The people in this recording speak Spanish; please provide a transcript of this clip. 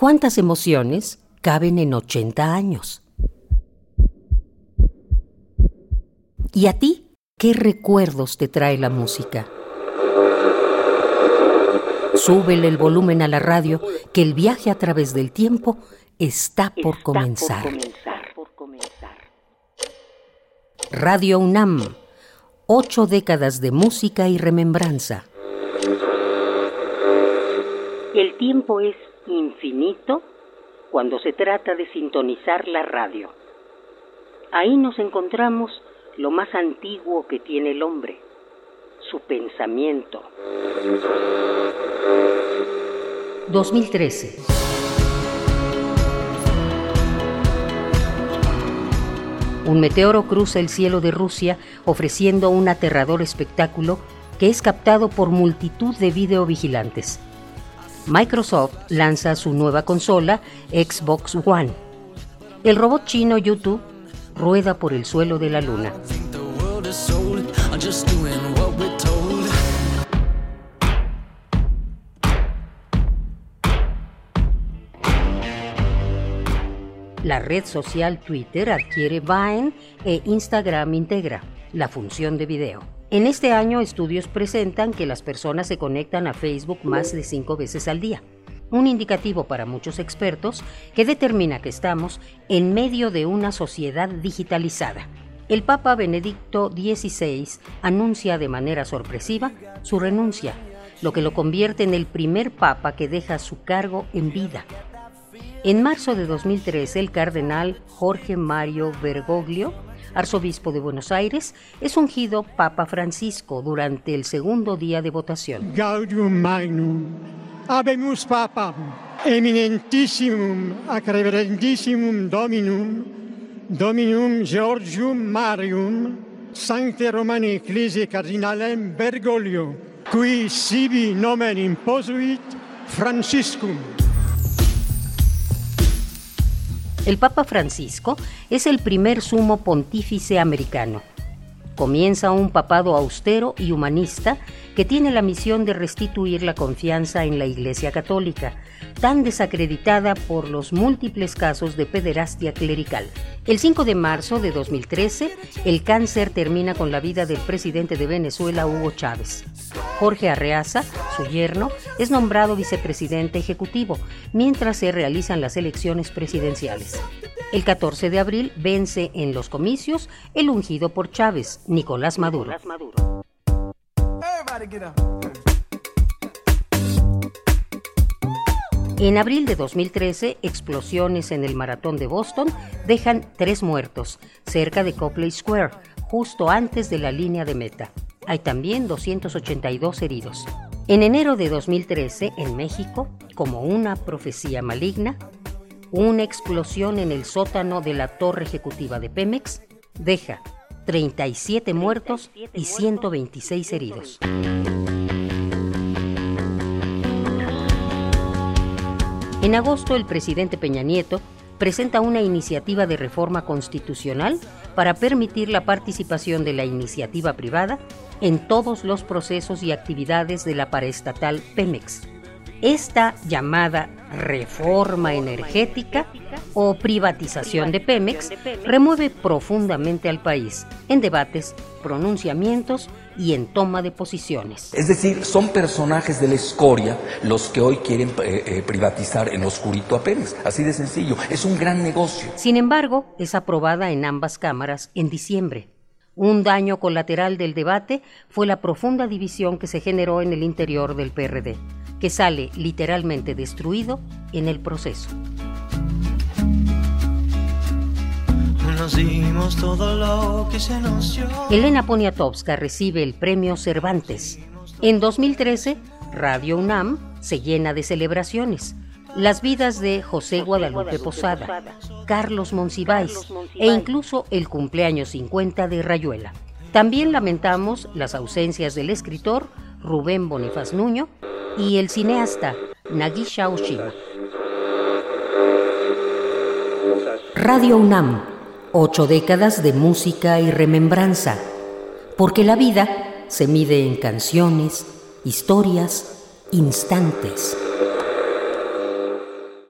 ¿Cuántas emociones caben en 80 años? ¿Y a ti qué recuerdos te trae la música? Súbele el volumen a la radio, que el viaje a través del tiempo está por comenzar. Radio UNAM, ocho décadas de música y remembranza. El tiempo es infinito cuando se trata de sintonizar la radio. Ahí nos encontramos lo más antiguo que tiene el hombre, su pensamiento. 2013. Un meteoro cruza el cielo de Rusia ofreciendo un aterrador espectáculo que es captado por multitud de videovigilantes. Microsoft lanza su nueva consola, Xbox One. El robot chino YouTube rueda por el suelo de la luna. La red social Twitter adquiere Vine e Instagram integra la función de video. En este año estudios presentan que las personas se conectan a Facebook más de cinco veces al día, un indicativo para muchos expertos que determina que estamos en medio de una sociedad digitalizada. El Papa Benedicto XVI anuncia de manera sorpresiva su renuncia, lo que lo convierte en el primer papa que deja su cargo en vida. En marzo de 2013, el cardenal Jorge Mario Bergoglio, arzobispo de Buenos Aires, es ungido Papa Francisco durante el segundo día de votación. Gaudium Magnum, habemus Papam, eminentissimum ac reverendissimum Dominum, Dominum Georgium Marium, Sancte Romani Ecclesiae Cardinalem Bergoglio, qui sibi nomen imposuit Franciscum. El Papa Francisco es el primer sumo pontífice americano. Comienza un papado austero y humanista que tiene la misión de restituir la confianza en la Iglesia Católica, tan desacreditada por los múltiples casos de pederastia clerical. El 5 de marzo de 2013, el cáncer termina con la vida del presidente de Venezuela, Hugo Chávez. Jorge Arreaza, su yerno, es nombrado vicepresidente ejecutivo, mientras se realizan las elecciones presidenciales. El 14 de abril vence en los comicios el ungido por Chávez, Nicolás Maduro. En abril de 2013, explosiones en el maratón de Boston dejan tres muertos cerca de Copley Square, justo antes de la línea de meta. Hay también 282 heridos. En enero de 2013, en México, como una profecía maligna, una explosión en el sótano de la torre ejecutiva de Pemex deja 37 muertos y 126 heridos. En agosto, el presidente Peña Nieto presenta una iniciativa de reforma constitucional para permitir la participación de la iniciativa privada en todos los procesos y actividades de la paraestatal Pemex. Esta llamada reforma energética o privatización de Pemex remueve profundamente al país en debates, pronunciamientos y en toma de posiciones. Es decir, son personajes de la escoria los que hoy quieren eh, eh, privatizar en oscurito a Pemex. Así de sencillo. Es un gran negocio. Sin embargo, es aprobada en ambas cámaras en diciembre. Un daño colateral del debate fue la profunda división que se generó en el interior del PRD que sale literalmente destruido en el proceso. Elena Poniatowska recibe el premio Cervantes. En 2013, Radio UNAM se llena de celebraciones. Las vidas de José Guadalupe Posada, Carlos Monsiváis e incluso el cumpleaños 50 de Rayuela. También lamentamos las ausencias del escritor Rubén Bonifaz Nuño y el cineasta Nagisha Oshima. Radio UNAM, ocho décadas de música y remembranza, porque la vida se mide en canciones, historias, instantes.